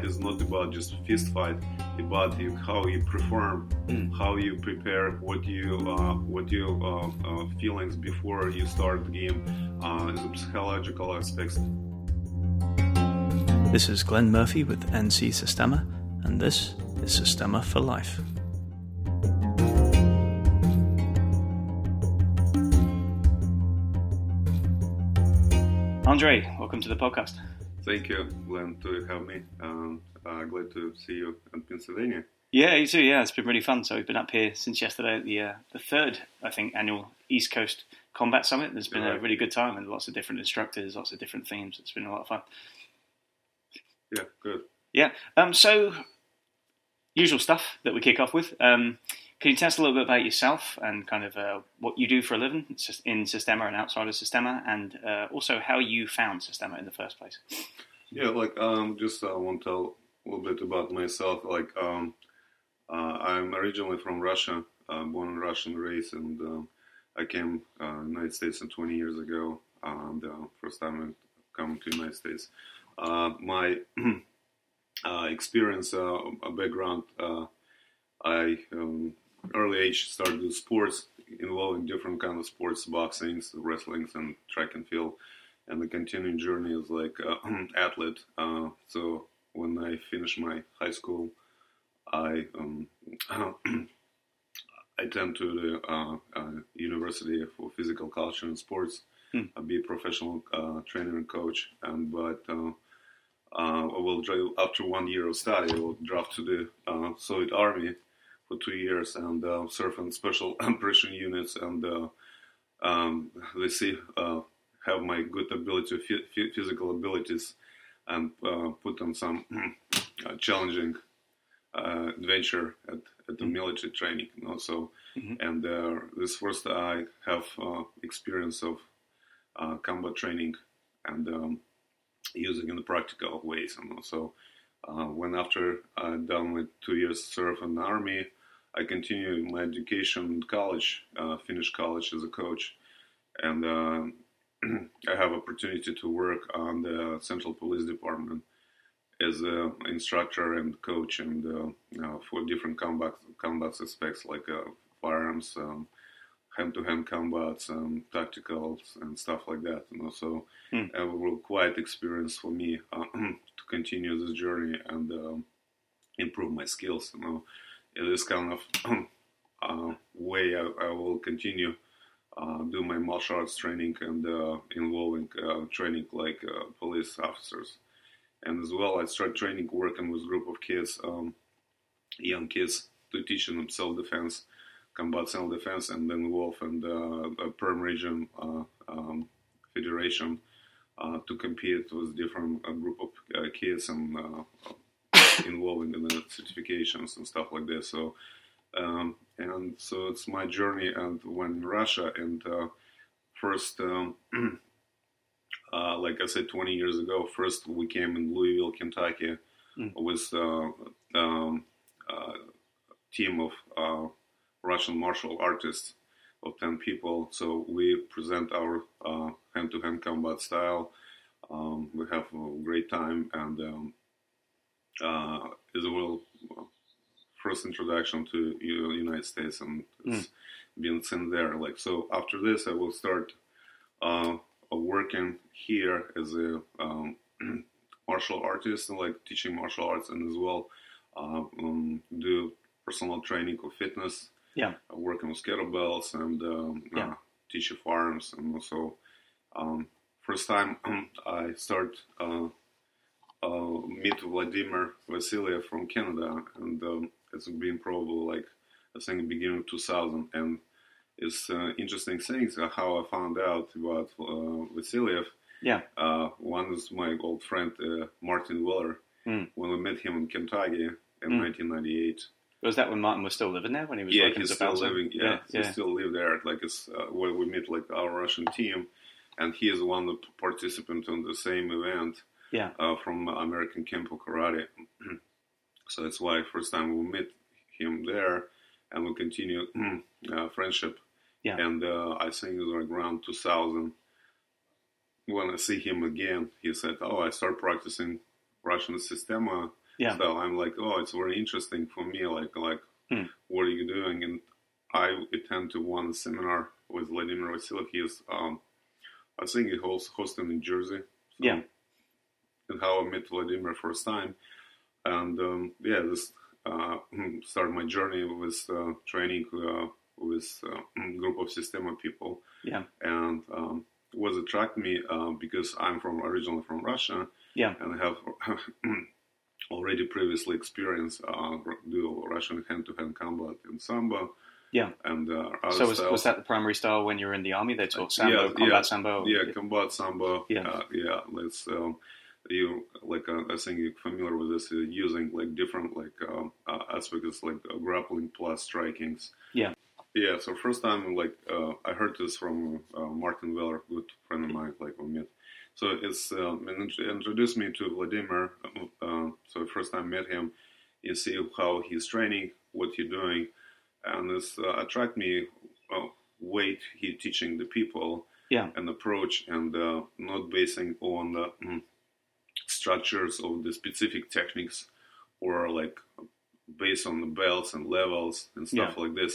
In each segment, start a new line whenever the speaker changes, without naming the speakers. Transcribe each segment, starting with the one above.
fight is not about just fist fight, about you, how you perform,
Mm.
how you prepare, what you uh, what your uh, uh, feelings before you start the game, uh, the psychological aspects.
This is Glenn Murphy with NC Systema, and this is Systema for Life. Andre, welcome to the podcast.
Thank you, Glenn, to have me. Um, uh, glad to see you in Pennsylvania.
Yeah, you too. Yeah, it's been really fun. So we've been up here since yesterday at the uh, the third, I think, annual East Coast Combat Summit. There's been a
Right.
really good time and lots of different instructors, lots of different themes. It's been a lot of fun.
Yeah, good.
Yeah. Um, so, usual stuff that we kick off with. Um, can you tell us a little bit about yourself and kind of uh, what you do for a living in Systema and outside of Systema, and uh, also how you found Systema in the first place?
Yeah, like um, just uh, want to tell a little bit about myself. Like um, uh, I'm originally from Russia, uh, born in Russian race, and um, I came uh, United States 20 years ago. And uh, first time I come to United States. My experience, background, I um, early age started with sports involving different kind of sports, boxing, wrestling, and track and field and the continuing journey is like uh, athlete. Uh, so when I finished my high school, I um, I attend to the uh, uh, University for Physical Culture and Sports.
Hmm.
I'll be a professional uh, trainer and coach, and but uh, uh, I will dri- after one year of study, I will draft to the uh, Soviet Army for two years and uh, serve in special operation units and. Uh, um, let's see, uh, have my good ability, phy- physical abilities, and uh, put on some uh, challenging uh, adventure at, at the military training. You know, so,
Mhm.
and uh, this first I have uh, experience of uh, combat training and um, using in the practical ways. And also, uh, when after I done with two years serve in the army, I continued my education in college, uh, finished college as a coach, and uh, I have opportunity to work on the Central Police Department as an instructor and coach, and uh, uh, for different combat combat aspects like uh, firearms, um, hand-to-hand combats, um, tacticals, and stuff like that. You know, so
Hmm.
it was quite experience for me uh, to continue this journey and um, improve my skills. You know, in this kind of uh, way, I, I will continue uh, do my martial arts training and uh, involving uh, training like uh, police officers. And as well, I start training working with group of kids, um, young kids, to teach them self-defense, combat self-defense, and then in the uh, Perm region uh, um, federation to compete with different group of kids and involving in the certifications and stuff like this. So, um, and so it's my journey. And when in Russia, and uh, first, um, uh, like I said, 20 years ago, first we came in Louisville, Kentucky,
Mm.
with uh, um, uh, team of uh, Russian martial artists of 10 people. So we present our uh, hand-to-hand combat style. Um, we have a great time, and um, uh, as well, first introduction to United States, and it's been since there. Like so, after this, I will start uh, uh, working here as a um, martial artist and like teaching martial arts, and as well uh, um, do personal training of fitness.
Yeah.
uh, working with kettlebells and um,
Yeah.
uh, teach farms, and also um, first time I start. Uh, meet Vladimir Vasiliev from Canada, and um, it's been probably like I think beginning of 2000. And it's uh, interesting things uh, how I found out about uh, Vasiliev.
Yeah.
Uh, one is my old friend uh, Martin Weller.
Mm.
When we met him in Kentucky in
Mm.
1998.
Was that when Martin was still living there when he was
Yeah, he's still living. Yeah,
yeah,
he
yeah.
still live there. Like it's uh, where we meet like our Russian team, and he is one of the participants on the same event.
Yeah.
Uh, from American Kempo Karate. so that's why first time we met him there, and we continue uh, friendship.
Yeah.
And uh, I think it was like around 2000. When I see him again, he said, "Oh, I start practicing Russian Sistema
Yeah.
So I'm like, oh, it's very interesting for me. Like, like,
Hmm.
what are you doing? And I attend to one seminar with Vladimir Vasilyev. He's, um, I think he hosts hosted in Jersey. So,
Yeah.
And how I met Vladimir first time, and um, yeah, this uh, started my journey with uh, training uh, with a group of Systema people.
Yeah.
And um, what attracted me uh, because I'm from originally from Russia.
Yeah.
And I have already previously experienced uh, do Russian hand-to-hand combat in sambo.
Yeah.
And uh,
So was,
styles.
was that the primary style when you were in the army? They taught sambo,
Yeah,
combat
yeah,
sambo.
yeah, combat sambo.
Yeah.
uh, yeah. Let's um, you like uh, I think you're familiar with this. Uh, using like different like um, uh, aspects like uh, grappling plus strikings.
Yeah.
Yeah. So first time like uh, I heard this from uh, Martin Weller, good friend of mine. Like we met. So it's um, introduced me to Vladimir. Uh, so first time met him, you see how he's training, what he's doing, and this uh, attract me. Uh, weight he teaching the people
Yeah.
an approach and uh, not basing on the mm, structures of the specific techniques or like based on the belts and levels and stuff like this.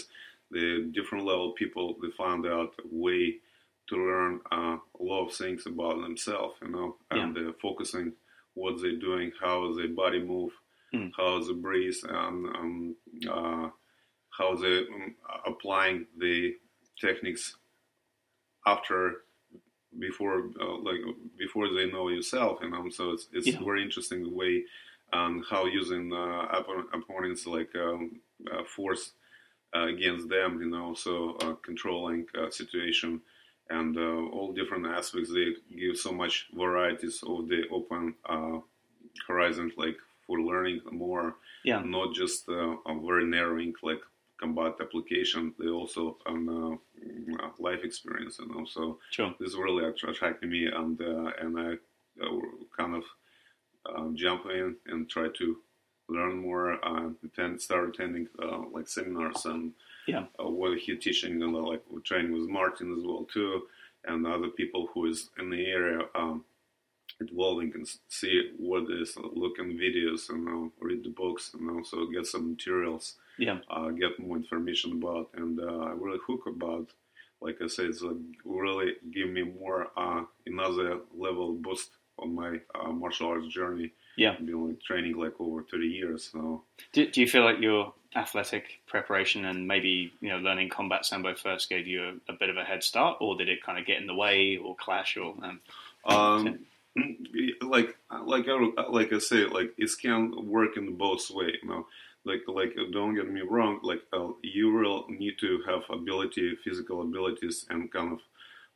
The different level people they found out a way to learn uh, a lot of things about themselves, you know, and they're focusing what they're doing, how their body move,
Mm.
how they breathe, and um, uh, how they um, applying the techniques after before uh, like before they know yourself you know so it's it's
Yeah.
very interesting way on how using uh, oppo- opponents like um, uh, force uh, against them you know so uh, controlling uh, situation and uh, all different aspects they give so much varieties of the open uh, horizon like for learning more
Yeah.
not just uh, a very narrowing like combat application they also um, uh, uh, life experience you know so
Sure.
this really attra- attracted me and uh, and I uh, kind of uh, jump in and try to learn more uh, attend start attending uh, like seminars and
Yeah.
uh, what he teaching and uh, like training with Martin as well too and other people who is in the area um, involving and see what is look in videos and uh, read the books and also get some materials
Yeah.
uh, get more information about and uh, I really hook about like I said it's like really give me more uh, another level boost on my uh, martial arts journey
Yeah.
been like training like over 30 years so
Do, do you feel like your athletic preparation and maybe you know learning combat sambo first gave you a, a bit of a head start, or did it kind of get in the way or clash? Or um,
um, like like I, like I say like it can work in both way you know? Like like don't get me wrong like uh, you will need to have ability physical abilities and kind of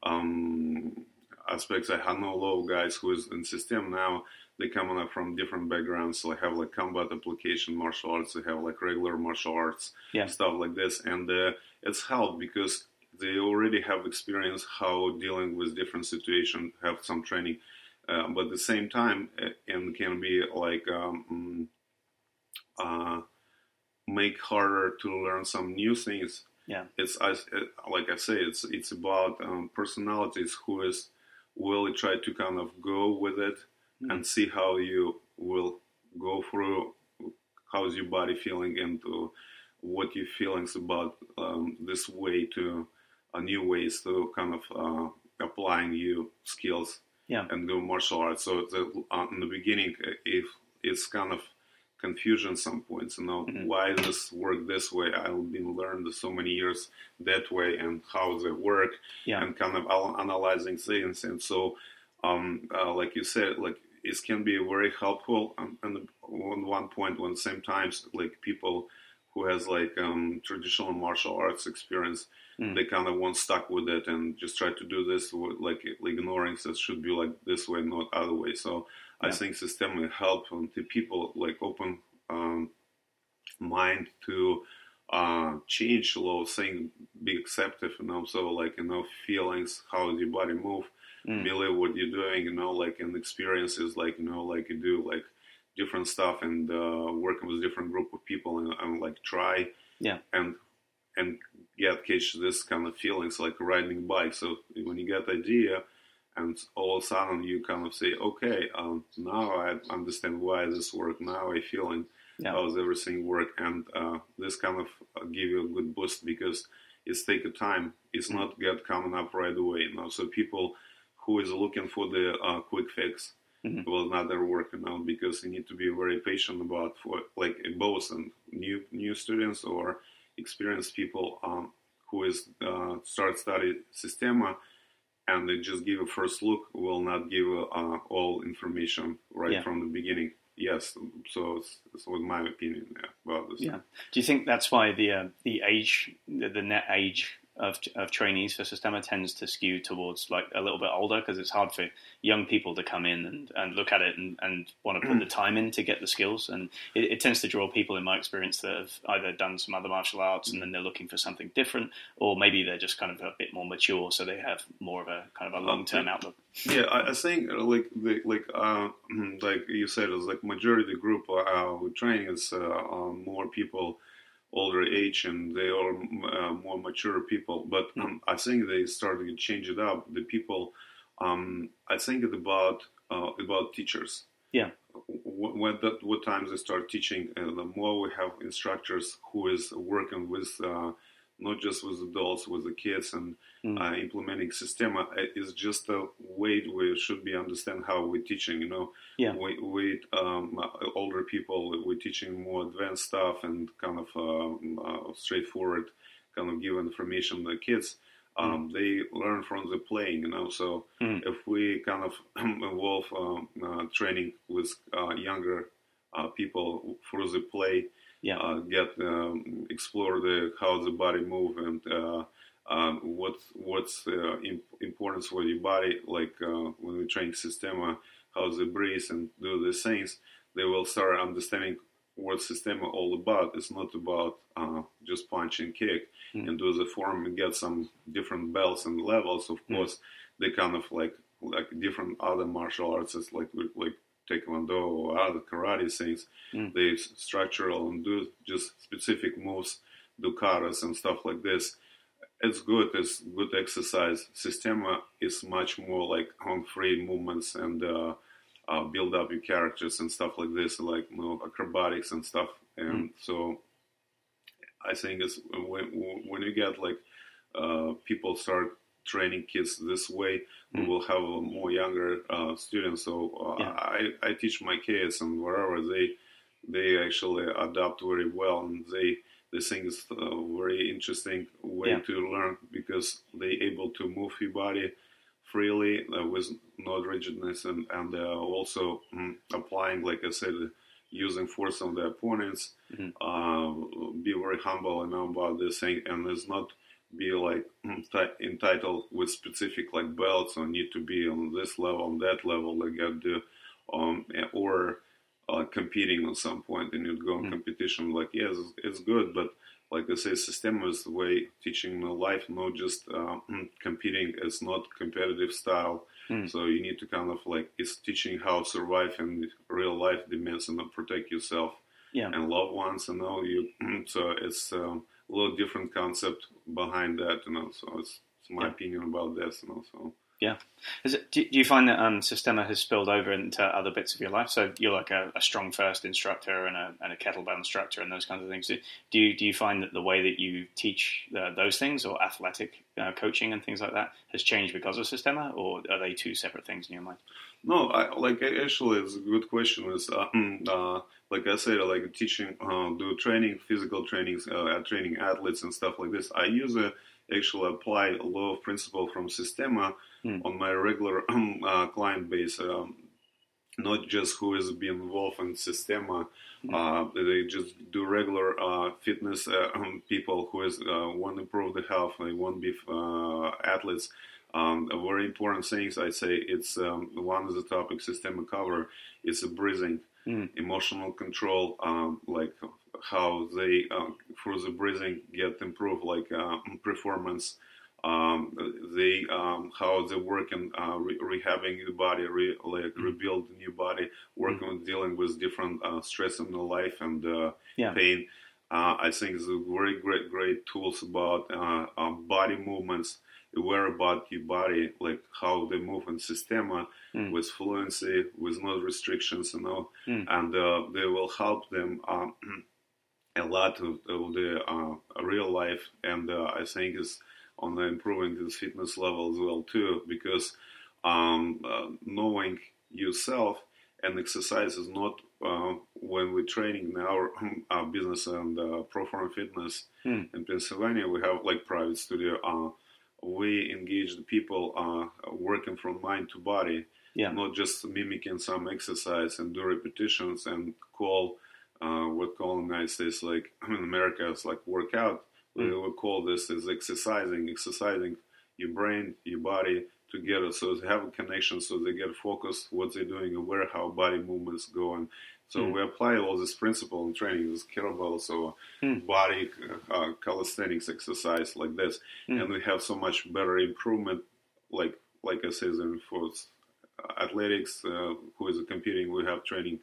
um aspects. I know a lot of guys who is in system now. They come up from different backgrounds. So they have like combat application martial arts. They have like regular martial arts
Yeah.
stuff like this. And uh, it's helped because they already have experience how dealing with different situations have some training uh, but at the same time uh, and can be like um, mm, uh, make harder to learn some new things
Yeah.
it's I, it, like i say it's it's about um, personalities who is will try to kind of go with it
Mm.
and see how you will go through how's your body feeling and uh, what your feelings about um, this way to uh, new ways to kind of uh, applying you skills
Yeah.
and do martial arts. So the, uh, in the beginning, uh, if it's kind of confusion some points, you know,
Mhm.
why this work this way? I've been learned so many years that way, and how they work,
Yeah.
and kind of analyzing things. And so, um, uh, like you said, like it can be very helpful. Um, and on one point, when same times, like people who has like um, traditional martial arts experience,
Mm.
they kind of want stuck with it and just try to do this with, like ignoring that should be like this way, not other way. So I think system will help um, the people like open um, mind to uh, change a lot of things, be acceptive, and also like you know feelings, how your body move,
Mm.
believe what you're doing, you know, like and experiences, like you know, like you do like different stuff and uh, working with different group of people and, and like try
Yeah.
and and get catch this kind of feelings like riding bike. So when you get idea and all of a sudden you kind of say, okay, um, now I understand why this work. Now I feel and
Yeah.
how does everything work, and uh, this kind of uh, give you a good boost because it's take a time. It's not get coming up right away. You know, so people who is looking for the uh, quick fix
Mhm.
will not ever work out because you need to be very patient about for like both and new new students or experienced people um, who is uh, start study Sistema and they just give a first look will not give uh, all information right
Yeah.
from the beginning. Yes, so it's, it's my opinion yeah, about this.
Yeah. Do you think that's why the uh, the age, the, the net age of, of trainees for Sistema tends to skew towards like a little bit older because it's hard for young people to come in and, and look at it and, and want to put the time in to get the skills. And it, it tends to draw people, in my experience, that have either done some other martial arts and then they're looking for something different, or maybe they're just kind of a bit more mature, so they have more of a kind of a long term outlook.
Yeah, I, I think uh, like the like uh, like you said, it's like majority group uh, training is uh, uh, more people older age and they are uh, more mature people. But um, I think they started to change it up. The people, um, I think about uh, about teachers.
Yeah.
When that what times they start teaching, uh, the more we have instructors who is working with. Not just with adults, with the kids, and
Mm.
uh, implementing Sistema uh, is just a way we should be understand how we're teaching. You know,
Yeah.
we, we um, uh, older people we're teaching more advanced stuff and kind of um, uh, straightforward, kind of give information to the kids. Um, They learn from the playing, you know. So
Mm.
if we kind of involve um, uh, training with uh, younger uh, people through the play,
Yeah.
uh, get um, explore the how the body move and uh, um, what what's uh, im- importance for your body. Like uh, when we train Sistema, how they breathe and do these things, they will start understanding what Sistema all about. It's not about uh, just punch and kick
Mm.
and do the form and get some different belts and levels. Of
Mm.
course, they kind of like like different other martial arts, like like taekwondo or other karate things.
Mm.
They structural and do just specific moves, do katas and stuff like this. It's good. It's good exercise. Sistema is much more like on free movements and uh, uh, build up your characters and stuff like this, like you know, acrobatics and stuff. And so, I think it's when when you get like uh, people start training kids this way, we
Mm.
will have more younger uh, students. So uh,
Yeah.
I, I teach my kids and wherever they they actually adapt very well and they they think it's a very interesting way
Yeah.
to learn because they able to move your body freely uh, with no rigidness and and uh, also mm, applying like I said using force on the opponents
Mhm.
uh, be very humble and know about this thing and it's not be like entitled with specific like belts or need to be on this level on that level like got to um or uh, competing at some point and you'd go in
Mm.
competition like yes it's, it's good but like I say system is the way teaching the life not just uh, competing it's not competitive style
Mm.
so you need to kind of like it's teaching how to survive in real life demands and protect yourself
Yeah.
and loved ones and all you so it's um, a little different concept behind that you know so it's, it's my
Yeah.
opinion about this you know
Is it, do, you find that um, Sistema has spilled over into other bits of your life? So you're like a, a StrongFirst instructor and a, and a kettlebell instructor and those kinds of things. Do you, do you find that the way that you teach uh, those things or athletic uh, coaching and things like that has changed because of Sistema, or are they two separate things in your mind?
No, I, like actually, it's a good question. Is uh, uh, like I said, like teaching, uh, do training, physical trainings, uh, training athletes and stuff like this. I use a actually apply a lot of principle from Sistema
Hmm.
on my regular uh, client base. Um, not just who is being involved in Sistema.
Hmm.
Uh, they just do regular uh, fitness uh, people who is uh, want to improve the health. They want to be uh, athletes. Um, a very important things I say it's um, one of the topics Sistema cover is breathing,
Mm.
emotional control, um, like how they through the breathing get improved like uh, performance. Um, they um, how they work in uh, re- rehabbing the body, re- like rebuild the new body, working with dealing with different uh, stress in the life and uh,
Yeah.
pain. Uh, I think it's a very great, great tools about uh, um, body movements aware about your body, like how they move in Systema
Mm.
with fluency, with no restrictions, you know,
Mm.
and uh, they will help them um, a lot of, of the uh, real life, and uh, I think is on the improving this fitness level as well too, because um, uh, knowing yourself and exercise is not uh, when we're training in our, our business and uh, Proform Fitness
Hmm.
in Pennsylvania, we have like private studio. Uh, we engage the people uh, working from mind to body,
Yeah.
not just mimicking some exercise and do repetitions and call uh, what call in the United States like in America is like workout. We
Mm.
would call this as exercising, exercising your brain, your body together, so they have a connection, so they get focused what they're doing, aware how body movements go going. So
Mm.
we apply all this principle in training, this kettlebell, so
Mm.
body uh, calisthenics exercise like this,
Mm.
and we have so much better improvement. Like like I said, for athletics, uh, who is competing, we have training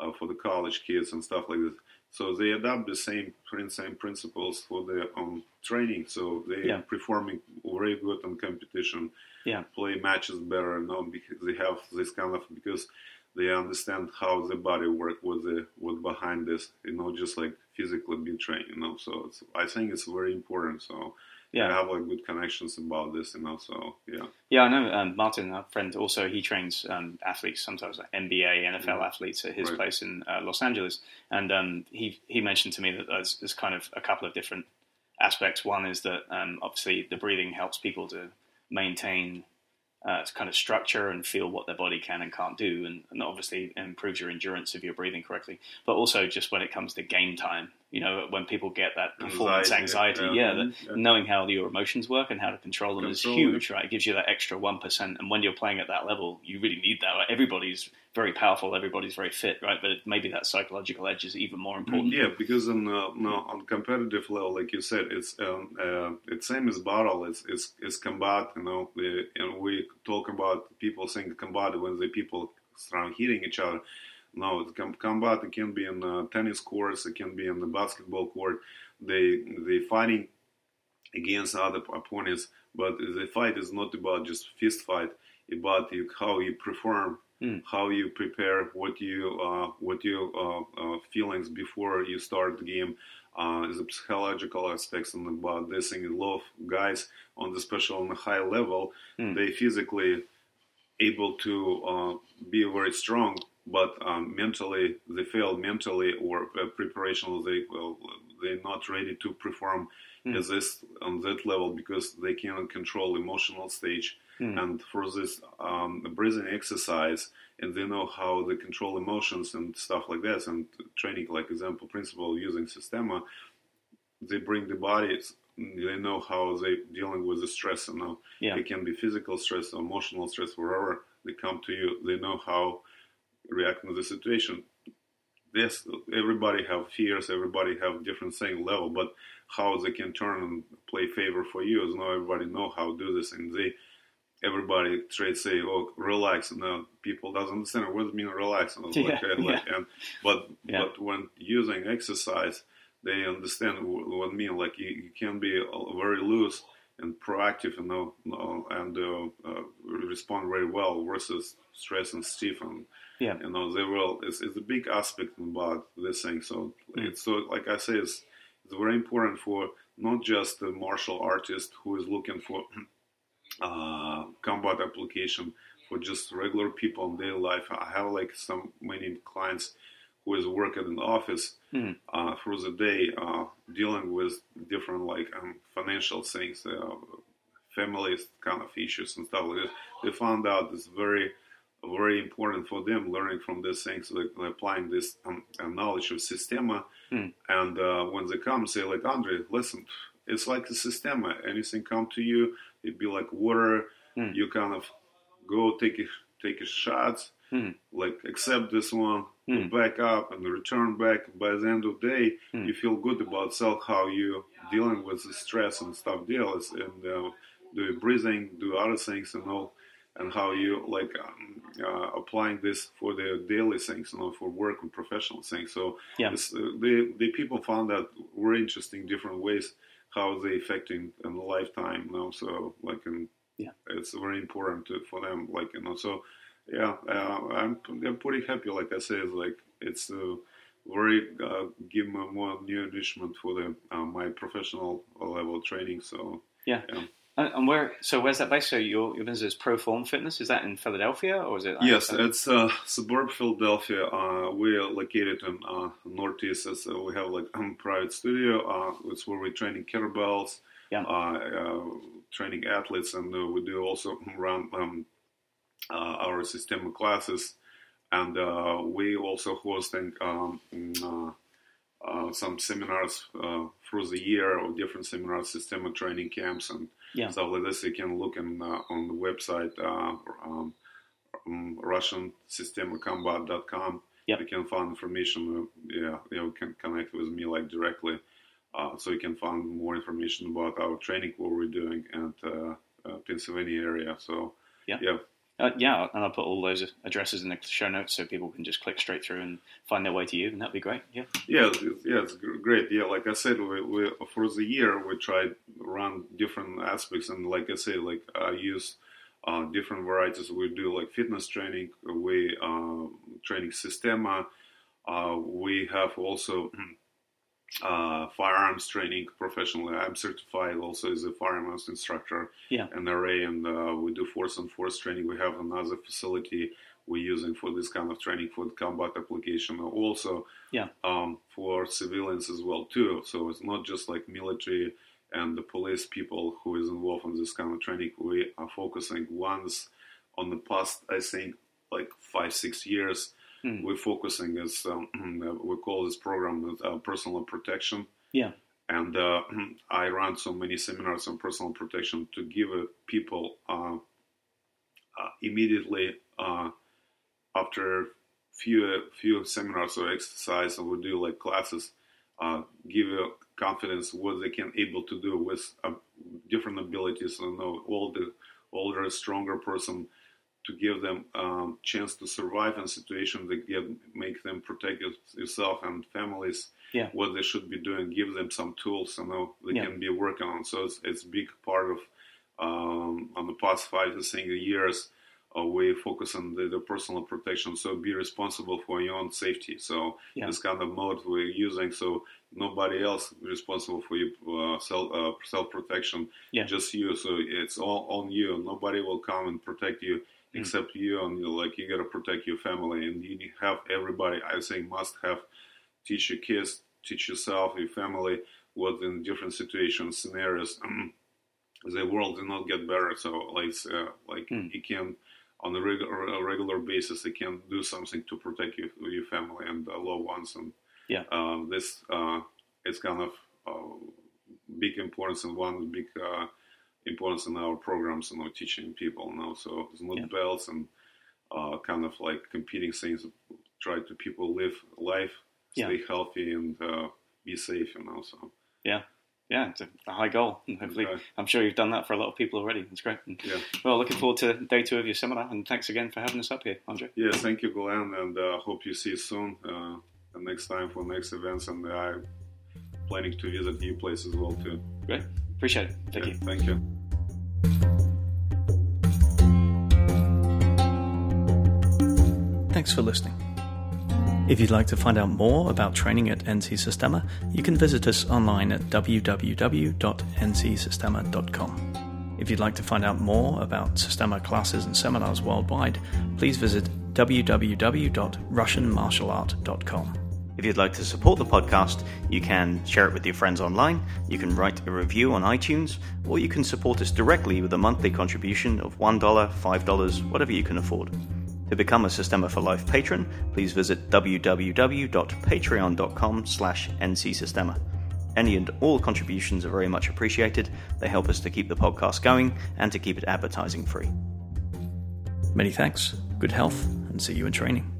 uh, for the college kids and stuff like this. So they adopt the same same principles for their own training. So they
Yeah.
are performing very good on competition.
Yeah.
Play matches better, no, because they have this kind of because they understand how the body work, what the what behind this, you know, just like physically being trained, you know. So it's, I think it's very important. So
Yeah.
I have like good connections about this, you know. So yeah,
Yeah, I know um, Martin, our friend, also he trains um, athletes, sometimes like NBA, NFL
Mhm.
athletes at his
Right.
place in uh, Los Angeles, and um, he he mentioned to me that there's, there's kind of a couple of different aspects. One is that um, obviously the breathing helps people to maintain uh, kind of structure and feel what their body can and can't do, and, and obviously improves your endurance if you're breathing correctly. But also just when it comes to game time, you know, when people get that performance anxiety,
Anxiety,
yeah,
yeah. Yeah.
knowing how your emotions work and how to control them
Control
is huge, right? It gives you that extra one percent, and when you're playing at that level, you really need that. Right? Everybody's very powerful, everybody's very fit, right? But maybe that psychological edge is even more important.
Yeah, because on uh, no, on competitive level, like you said, it's um, uh, it's same as battle. It's it's, it's combat. You know, and we talk about people saying combat when the people start hitting each other. No, it's com- combat. It can be in uh, tennis courts. It can be in the basketball court. They they fighting against other opponents, but the fight is not about just fist fight. About you, how you perform
Mm.
how you prepare, what you uh, what your uh, uh, feelings before you start the game, uh, the psychological aspects and about this thing. A lot of guys on the special on a high level,
Mm.
they physically able to uh, be very strong, but um, mentally they fail mentally or uh, preparation they well, they're not ready to perform
Mm.
as this on that level because they cannot control emotional stage
Mm.
and for this um, breathing exercise and they know how they control emotions and stuff like that and training like example principle using systema they bring the body they know how they dealing with the stress you know
Yeah.
it can be physical stress emotional stress wherever they come to you they know how react to the situation. This everybody have fears everybody have different thing level but how they can turn and play favor for you is not everybody know how to do this and they everybody try to say oh relax. And now people doesn't understand what does it mean relax? And,
Yeah,
like, uh, like, and but
Yeah.
but when using exercise they understand what I mean. Like you, you can be uh, very loose and proactive you know, know, and uh, uh, respond very well versus stress and and
Yeah.
you know they will it's, it's a big aspect about this thing so
Mm.
it's so like i say it's, it's very important for not just the martial artist who is looking for uh, combat application for just regular people in daily life i have like some many clients who is working in the office
Mm.
uh, through the day uh, dealing with different like um, financial things uh, family kind of issues and stuff like this they found out it's very very important for them learning from these things like applying this um, uh, knowledge of Sistema.
Hmm.
and uh, when they come say like andre listen it's like the Sistema. anything come to you it'd be like water
Hmm.
you kind of go take a, take a shots
Hmm.
like accept this one back up and return back by the end of the day you feel good about self how you dealing with the stress and stuff deals and uh, do breathing do other things and all and how you like um, uh, applying this for the daily things, you know, for work and professional things. So
Yeah.
this, uh, the the people found that very interesting different ways how they affecting in the lifetime, you know. So like, in,
Yeah.
it's very important to, for them, like you know. So yeah, uh, I'm I'm pretty happy. Like I say, it's like it's. Uh, very uh, give me more new enrichment for the uh, my professional level training. So
Yeah.
Yeah.
And where? So where's that based? So your your business is Proform Fitness. Is that in Philadelphia or is it?
yes,
uh,
it's uh, suburb Philadelphia. Uh, we are located in uh, northeast. So we have like a private studio. Uh, it's where we're training kettlebells,
Yeah.
uh, uh, training athletes, and uh, we do also run um, uh, our system of classes. And uh, we also hosting um, mm, uh, uh, some seminars uh, through the year or different seminars, system training camps, and
Yeah.
stuff like this. You can look in, uh, on the website uh, um, um, RussianSystemCombat.com.
Yep.
You can find information. Uh, yeah, you can connect with me like directly, uh, so you can find more information about our training, what we're doing, and uh, uh, Pennsylvania area. So
Yeah.
yeah,
Uh, yeah, and I'll put all those addresses in the show notes so people can just click straight through and find their way to you, and that'd be great. Yeah.
Yeah, it's- yeah, it's great. Yeah, like I said, we, we for the year we tried run different aspects, and like I say, like I use uh, different varieties. We do like fitness training, we uh, training Sistema. Uh, we have also uh, firearms training professionally. I'm certified also as a firearms instructor,
Yeah.
NRA, and uh, we do force on force training. We have another facility we're using for this kind of training for the combat application. Also,
Yeah.
um, for civilians as well too. So it's not just like military and the police people who is involved in this kind of training. We are focusing once on the past, I think, like five six years.
Mm.
We're focusing as um, we call this program uh, personal protection.
Yeah.
And uh, I run so many seminars on personal protection to give uh, people uh, uh, immediately uh, after few few seminars or exercise, and we do like classes, uh, give confidence what they can able to do with uh, different abilities. You know, older, older, stronger person to give them um, chance to survive in situations that get make them protect yourself and families.
Yeah.
What they should be doing, give them some tools, you know, they
Yeah.
can be working on. So it's it's a big part of um, on the past five to six years uh, we focus on the, the personal protection. So be responsible for your own safety. So
Yeah.
this kind of mode we're using. So nobody else responsible for your uh, self uh, self protection.
Yeah.
Just you. So it's all on you. Nobody will come and protect you
Mm.
except you. And you like you gotta protect your family. And you have everybody. I think must have teach your kids, teach yourself, your family what in different situations, scenarios. the world did not get better. So like uh, like
Mm.
you can on a regular, a regular basis, you can do something to protect you, your family and uh, loved ones. And
Yeah.
um, this uh, is kind of uh, big importance and one big uh, importance in our programs, and know, teaching people now. So it's not
Yeah.
bells and uh, kind of like competing things. Try to people live life,
Yeah.
stay healthy, and uh, be safe. You know, so
Yeah, Yeah, it's a, high goal. And hopefully,
Okay.
I'm sure you've done that for a lot of people already. It's great. And,
yeah.
Well, looking forward to day two of your seminar, and thanks again for having us up here, Andre.
Yeah, thank you, Glenn, and uh, hope you see you soon. Uh, the next time for next events, and I'm planning to visit new place as well too.
Great. Appreciate it. Thank
Yeah,
you.
Thank you.
Thanks for listening. If you'd like to find out more about training at NC Sistema, you can visit us online at www.ncsistema.com. If you'd like to find out more about Sistema classes and seminars worldwide, please visit www.russianmartialart.com.
If you'd like to support the podcast, you can share it with your friends online, you can write a review on iTunes, or you can support us directly with a monthly contribution of $1, $5, whatever you can afford. To become a Systema for Life patron, please visit www.patreon.com slash ncsystema. Any and all contributions are very much appreciated. They help us to keep the podcast going and to keep it advertising free.
Many thanks, good health, and see you in training.